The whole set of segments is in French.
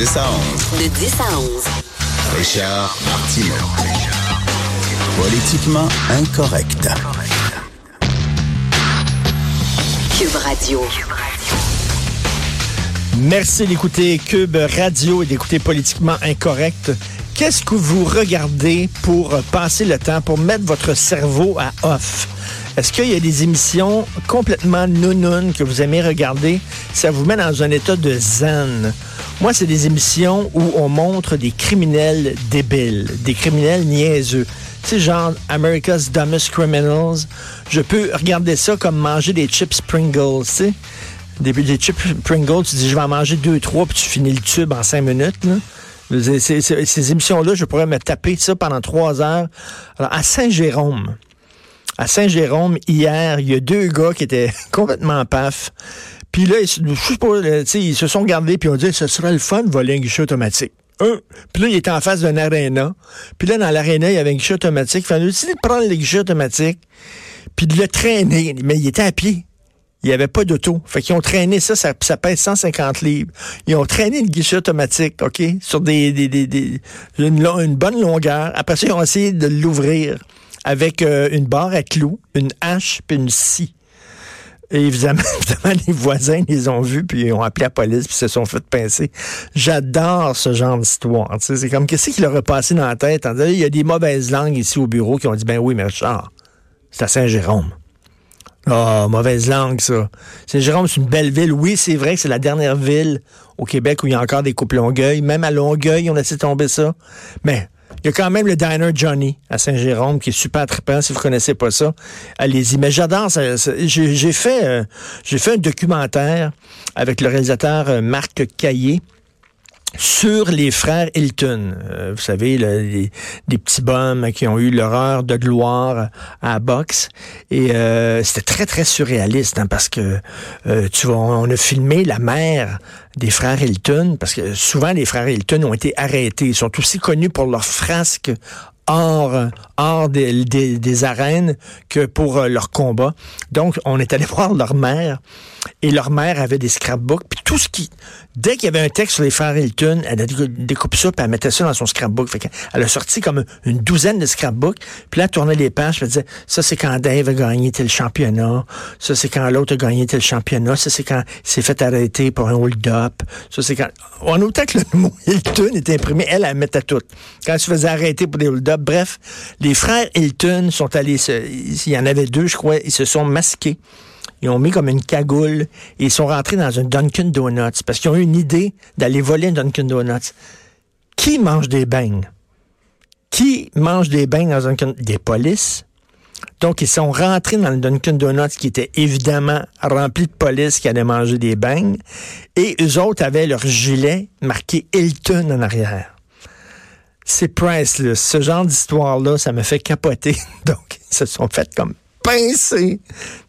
10 à 11. De 10 à 11. Richard Martineau. Politiquement incorrect. Cube Radio. Merci d'écouter Cube Radio et d'écouter Politiquement Incorrect. Qu'est-ce que vous regardez pour passer le temps, pour mettre votre cerveau à off? Est-ce qu'il y a des émissions complètement nounounes que vous aimez regarder? Ça vous met dans un état de zen. Moi, c'est des émissions où on montre des criminels débiles, des criminels niaiseux. Sais, genre America's Dumbest Criminals. Je peux regarder ça comme manger des chips Pringles, tu sais. Des, des chips Pringles, tu dis, je vais en manger deux, trois, puis tu finis le tube en cinq minutes. Là. Ces, ces, émissions-là, je pourrais me taper ça pendant trois heures. Alors, à Saint-Jérôme, à Saint-Jérôme, hier, il y a deux gars qui étaient complètement paf. Puis là, ils, pas, ils se sont gardés puis ont dit, ce serait le fun de voler un guichet automatique. Un. Puis là, il était en face d'un aréna. Puis là, dans l'aréna, il y avait un guichet automatique. Il fallait décider de prendre le guichet automatique puis de le traîner. Mais il était à pied. Il n'y avait pas d'auto. Fait qu'ils ont traîné ça, ça, ça, pèse 150 livres. Ils ont traîné le guichet automatique, OK, sur des, des, des, des une, bonne longueur. Après ça, ils ont essayé de l'ouvrir avec euh, une barre à clous, une hache puis une scie. Et évidemment, les voisins les ont vus, puis ils ont appelé la police, puis se sont fait pincer. J'adore ce genre d'histoire. C'est comme, qu'est-ce qui leur a passé dans la tête? Il y a des mauvaises langues ici au bureau qui ont dit, ben oui, mais Richard, c'est à Saint-Jérôme. Ah, mauvaise langue, ça. Saint-Jérôme, c'est une belle ville. Oui, c'est vrai que c'est la dernière ville au Québec où il y a encore des couples Longueuil. Même à Longueuil, on a laissé tomber ça. Mais il y a quand même le Diner Johnny à Saint-Jérôme qui est super trippant. Si vous connaissez pas ça, allez-y. Mais j'adore J'ai fait, euh, j'ai fait un documentaire avec le réalisateur euh, Marc Caillé sur les frères Hilton. Euh, vous savez, les, des petits bums qui ont eu l'horreur de gloire à la boxe. Et euh, c'était très, très surréaliste hein, parce que euh, tu vois, on a filmé la mère des frères Hilton parce que souvent les frères Hilton ont été arrêtés. Ils sont aussi connus pour leurs frasques hors, hors des, des, arènes que pour euh, leur combat. Donc, on est allé voir leur mère et leur mère avait des scrapbooks. Puis tout ce qui... Dès qu'il y avait un texte sur les frères Hilton, elle a découpé ça puis elle mettait ça dans son scrapbook. Elle a sorti comme une douzaine de scrapbooks. Puis là, elle tournait les pages elle disait, ça c'est quand Dave a gagné tel championnat. Ça c'est quand l'autre a gagné tel championnat. Ça c'est quand il s'est fait arrêter pour un hold-up. Ça c'est quand... En autant que le mot Hilton était imprimé, elle, elle mettait tout. Quand elle se faisait arrêter pour des hold-up, bref, les frères Hilton sont allés, il y en avait deux, je crois, ils se sont masqués. Ils ont mis comme une cagoule et ils sont rentrés dans un Dunkin' Donuts parce qu'ils ont eu une idée d'aller voler un Dunkin' Donuts. Qui mange des beignes? Qui mange des beignes dans un Des polices. Donc, ils sont rentrés dans le Dunkin' Donuts qui était évidemment rempli de polices qui allaient manger des beignes. Et eux autres avaient leur gilet marqué Hilton en arrière c'est priceless. Ce genre d'histoire-là, ça me fait capoter. Donc, ils se sont fait comme pincer.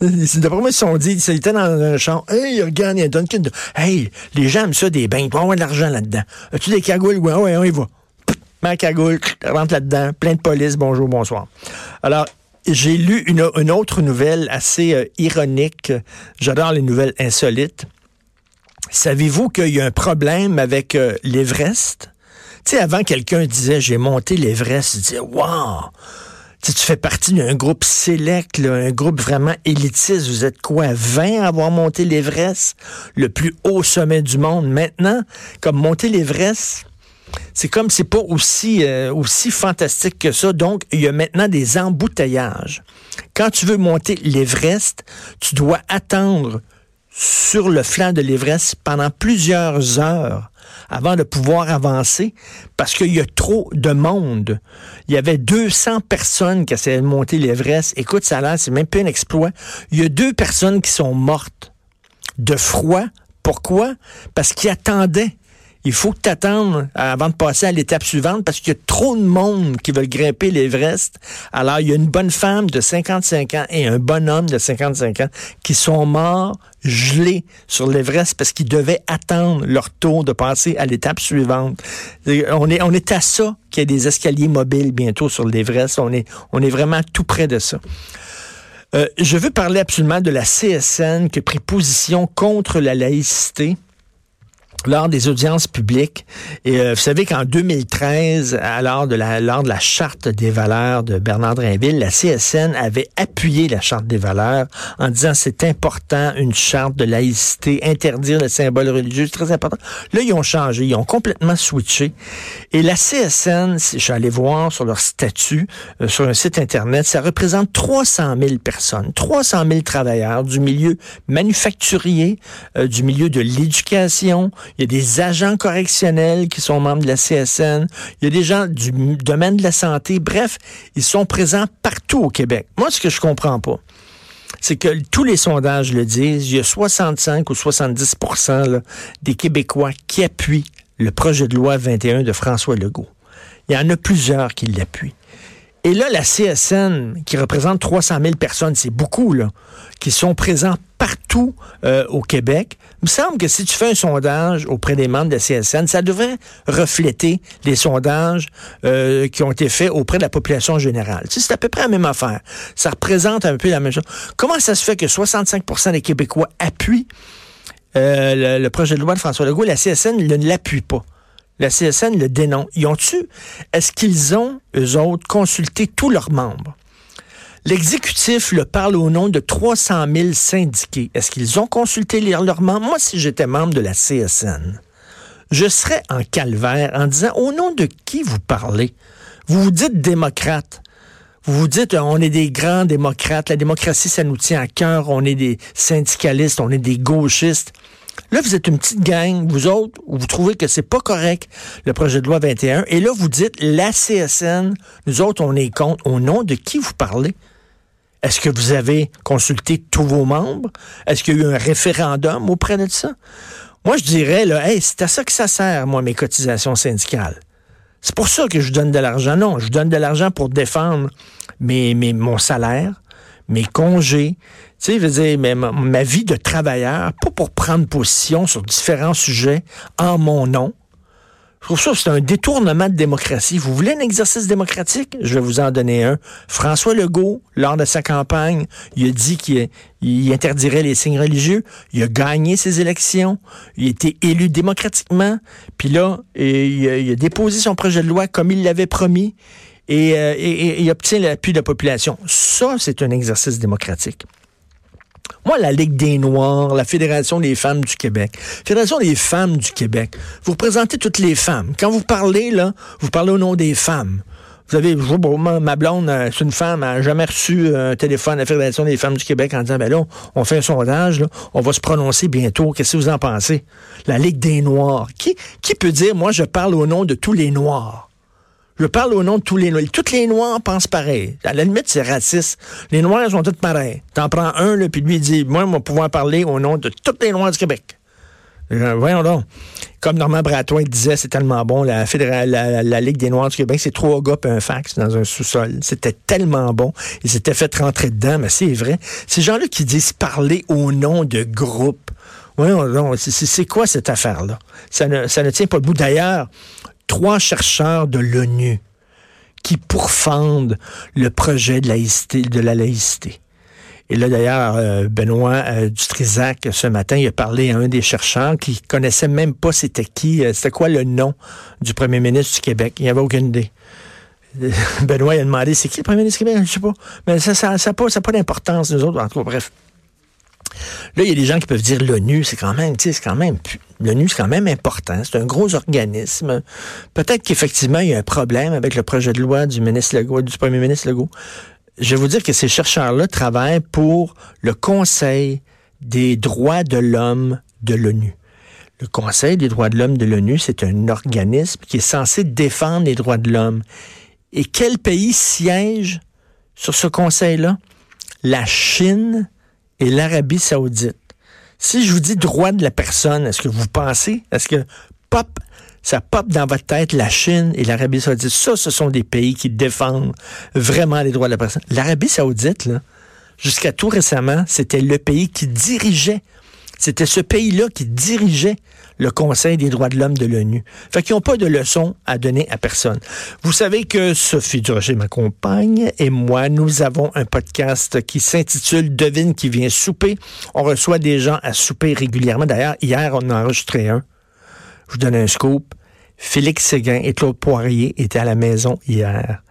D'après moi, ils se sont dit, ils étaient dans un champ, hey, regarde, il y a Duncan. Hey, les gens aiment ça, des bains. Il va avoir de l'argent là-dedans. As-tu des cagoules? Ouais, ouais, on y va. Ma cagoule, rentre là-dedans, plein de police, bonjour, bonsoir. Alors, j'ai lu une, une, autre nouvelle assez euh, ironique. J'adore les nouvelles insolites. Savez-vous qu'il y a un problème avec euh, l'Everest? Tu avant, quelqu'un disait, j'ai monté l'Everest. Tu disais, wow! Tu, tu fais partie d'un groupe sélect, un groupe vraiment élitiste. Vous êtes quoi, 20 à avoir monté l'Everest? Le plus haut sommet du monde. Maintenant, comme monter l'Everest, c'est comme c'est pas aussi euh, aussi fantastique que ça. Donc, il y a maintenant des embouteillages. Quand tu veux monter l'Everest, tu dois attendre sur le flanc de l'Everest pendant plusieurs heures avant de pouvoir avancer parce qu'il y a trop de monde. Il y avait 200 personnes qui essayaient de monter l'Everest. Écoute, ça l'air, c'est même pas un exploit. Il y a deux personnes qui sont mortes de froid. Pourquoi? Parce qu'ils attendaient il faut attendes avant de passer à l'étape suivante parce qu'il y a trop de monde qui veulent grimper l'Everest. Alors, il y a une bonne femme de 55 ans et un bonhomme de 55 ans qui sont morts gelés sur l'Everest parce qu'ils devaient attendre leur tour de passer à l'étape suivante. On est, on est à ça qu'il y a des escaliers mobiles bientôt sur l'Everest. On est, on est vraiment tout près de ça. Euh, je veux parler absolument de la CSN qui a pris position contre la laïcité. Lors des audiences publiques. Et euh, vous savez qu'en 2013, alors de la, lors de la charte des valeurs de Bernard Drinville, la CSN avait appuyé la charte des valeurs en disant c'est important, une charte de laïcité, interdire les symboles religieux, c'est très important. Là, ils ont changé, ils ont complètement switché. Et la CSN, je suis allé voir sur leur statut, euh, sur un site Internet, ça représente 300 000 personnes, 300 000 travailleurs du milieu manufacturier, euh, du milieu de l'éducation, il y a des agents correctionnels qui sont membres de la CSN. Il y a des gens du domaine de la santé. Bref, ils sont présents partout au Québec. Moi, ce que je comprends pas, c'est que tous les sondages le disent, il y a 65 ou 70% des Québécois qui appuient le projet de loi 21 de François Legault. Il y en a plusieurs qui l'appuient. Et là, la CSN, qui représente 300 000 personnes, c'est beaucoup, qui sont présents partout euh, au Québec. Il me semble que si tu fais un sondage auprès des membres de la CSN, ça devrait refléter les sondages euh, qui ont été faits auprès de la population générale. C'est à peu près la même affaire. Ça représente un peu la même chose. Comment ça se fait que 65% des Québécois appuient euh, le, projet de loi de François Legault, la CSN ne l'appuie pas? La CSN le dénonce. Ils ont-tu, est-ce qu'ils ont, eux autres, consulté tous leurs membres? L'exécutif le parle au nom de 300 000 syndiqués. Est-ce qu'ils ont consulté leurs membres? Moi, si j'étais membre de la CSN, je serais en calvaire en disant au nom de qui vous parlez? Vous vous dites démocrate. Vous vous dites, on est des grands démocrates, la démocratie, ça nous tient à cœur, on est des syndicalistes, on est des gauchistes. Là, vous êtes une petite gang, vous autres, vous trouvez que c'est pas correct, le projet de loi 21, et là, vous dites, la CSN, nous autres, on est contre. Au nom de qui vous parlez? Est-ce que vous avez consulté tous vos membres? Est-ce qu'il y a eu un référendum auprès de ça? Moi, je dirais, là, hey, c'est à ça que ça sert, moi, mes cotisations syndicales. C'est pour ça que je donne de l'argent. Non, je donne de l'argent pour défendre mes, mes, mon salaire, mes congés, tu sais, je veux dire, mais ma, vie de travailleur, pas pour prendre position sur différents sujets en mon nom. Je trouve ça, c'est un détournement de démocratie. Vous voulez un exercice démocratique? Je vais vous en donner un. François Legault, lors de sa campagne, il a dit qu'il interdirait les signes religieux. Il a gagné ses élections. Il a été élu démocratiquement. Puis là, il a déposé son projet de loi comme il l'avait promis. Euh, et, il obtient l'appui de la population. Ça, c'est un exercice démocratique. Moi, la Ligue des Noirs, la Fédération des femmes du Québec, Fédération des femmes du Québec, vous représentez toutes les femmes. Quand vous parlez, là, vous parlez au nom des femmes. Vous avez, ma blonde, euh, c'est une femme, elle n'a jamais reçu un téléphone à la Fédération des femmes du Québec en disant, ben là, on fait un sondage, on va se prononcer bientôt. Qu'est-ce que vous en pensez? La Ligue des Noirs. Qui, qui peut dire, moi, je parle au nom de tous les Noirs? Je parle au nom de tous les Noirs. Toutes les Noirs pensent pareil. À la limite, c'est raciste. Les Noirs sont tous pareils. T'en prends un, là, puis lui, il dit, moi, je vais pouvoir parler au nom de toutes les Noirs du Québec. Voyons donc. Comme Normand Bratois disait, c'est tellement bon, la, la, Ligue des Noirs du Québec, c'est trois gars et un fax dans un sous-sol. C'était tellement bon. Ils s'étaient fait rentrer dedans, mais c'est vrai. Ces gens-là qui disent parler au nom de groupe. Voyons donc, c'est quoi cette affaire-là? Ça ne, ça ne tient pas le bout. D'ailleurs, trois chercheurs de l'ONU qui pourfendent le projet de, laïcité, la laïcité. Et là, d'ailleurs, euh, Benoît euh, Dutrisac, ce matin, il a parlé à un des chercheurs qui connaissait même pas c'était qui, euh, c'était quoi le nom du premier ministre du Québec. Il n'y avait aucune idée. Benoît il a demandé, c'est qui le premier ministre du Québec? Je sais pas. Mais ça n'a pas, pas d'importance, nous autres. En tout cas, bref. Là, il y a des gens qui peuvent dire l'ONU, c'est quand même, c'est quand même, l'ONU, c'est quand même important. C'est un gros organisme. Peut-être qu'effectivement, il y a un problème avec le projet de loi du du premier ministre Legault. Je vais vous dire que ces chercheurs-là travaillent pour le Conseil des droits de l'homme de l'ONU. Le Conseil des droits de l'homme de l'ONU, c'est un organisme qui est censé défendre les droits de l'homme. Et quel pays siège sur ce conseil-là? La Chine, et l'Arabie saoudite. Si je vous dis droit de la personne, est-ce que vous pensez, est-ce que pop, ça pop dans votre tête la Chine et l'Arabie saoudite? Ça, ce sont des pays qui défendent vraiment les droits de la personne. L'Arabie saoudite, là, jusqu'à tout récemment, c'était le pays qui dirigeait. C'était ce pays-là qui dirigeait le Conseil des droits de l'homme de l'ONU. Fait qu'ils n'ont pas de leçons à donner à personne. Vous savez que Sophie Durocher, ma compagne, et moi, nous avons un podcast qui s'intitule Devine qui vient souper. On reçoit des gens à souper régulièrement. D'ailleurs, hier, on a enregistré un. Je vous donne un scoop. Félix Séguin et Claude Poirier étaient à la maison hier.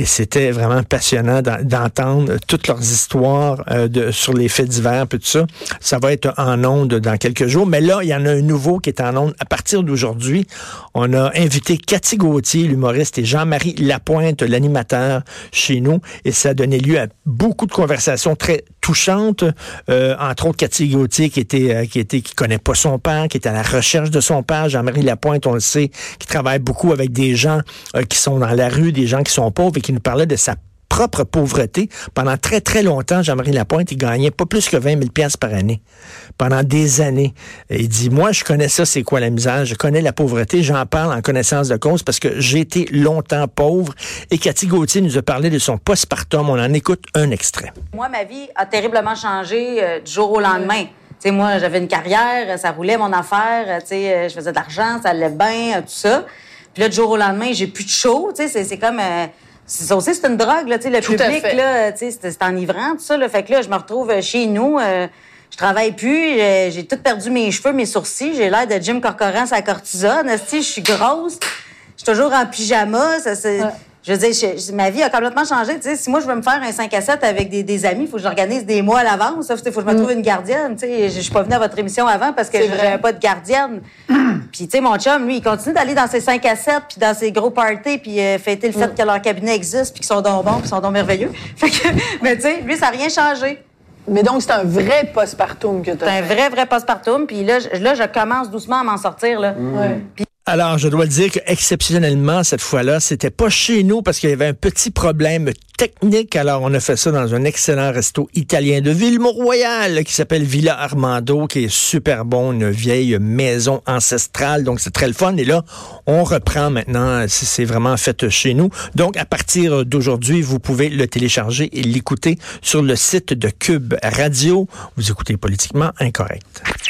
Et c'était vraiment passionnant d'entendre toutes leurs histoires euh, de, sur les faits divers, et tout ça. Ça va être en onde dans quelques jours. Mais là, il y en a un nouveau qui est en onde à partir d'aujourd'hui. On a invité Cathy Gauthier, l'humoriste, et Jean-Marie Lapointe, l'animateur chez nous. Et ça a donné lieu à beaucoup de conversations très touchantes. Euh, entre autres, Cathy Gauthier qui était, euh, qui était, qui connaît pas son père, qui est à la recherche de son père. Jean-Marie Lapointe, on le sait, qui travaille beaucoup avec des gens qui sont dans la rue, des gens qui sont pauvres et qui nous parlait de sa propre pauvreté. Pendant très, très longtemps, Jean-Marie Lapointe, il gagnait pas plus que 20 000 par année. Pendant des années. il dit, moi, je connais ça, c'est quoi la misère. Je connais la pauvreté. J'en parle en connaissance de cause parce que j'ai été longtemps pauvre. Et Cathy Gauthier nous a parlé de son postpartum. On en écoute un extrait. Moi, ma vie a terriblement changé euh, du jour au lendemain. sais, moi, j'avais une carrière, ça roulait mon affaire, euh, je faisais de l'argent, ça allait bien, tout ça. Puis là, du jour au lendemain, j'ai plus de chaud. C'est comme... Euh, ça aussi, c'est une drogue, là, tu sais, le public, là, tu sais, c'est enivrant, tout ça, là. Fait que là, je me retrouve euh, chez nous, euh, je travaille plus, euh, j'ai tout perdu mes cheveux, mes sourcils, j'ai l'air de Jim Corcoran à cortisone, je suis grosse, je suis toujours en pyjama, ça, c'est... Je veux dire, ma vie a complètement changé. Tu sais, si moi, je veux me faire un 5 à 7 avec des, des amis, il faut que j'organise des mois à l'avance. Il faut que je me mm. trouve une gardienne. Tu sais, je suis pas venue à votre émission avant parce que je n'avais pas de gardienne. puis, tu sais, mon chum, lui, il continue d'aller dans ses 5 à 7 puis dans ses gros parties puis euh, fêter le fait mm. que leur cabinet existe puis qu'ils sont donc bons puis qu'ils sont donc merveilleux. Fait que, mais tu sais, lui, ça n'a rien changé. Mais donc, c'est un vrai postpartum que tu as C'est un vrai, vrai postpartum. Puis là, je, là, je commence doucement à m'en sortir. Là. Mm. Alors, je dois le dire que exceptionnellement cette fois-là, c'était pas chez nous parce qu'il y avait un petit problème technique. Alors, on a fait ça dans un excellent resto italien de Ville-Mont-Royal qui s'appelle Villa Armando, qui est super bon, une vieille maison ancestrale. Donc, c'est très le fun. Et là, on reprend maintenant. C'est vraiment fait chez nous. Donc, à partir d'aujourd'hui, vous pouvez le télécharger et l'écouter sur le site de Cube Radio. Vous écoutez politiquement incorrect.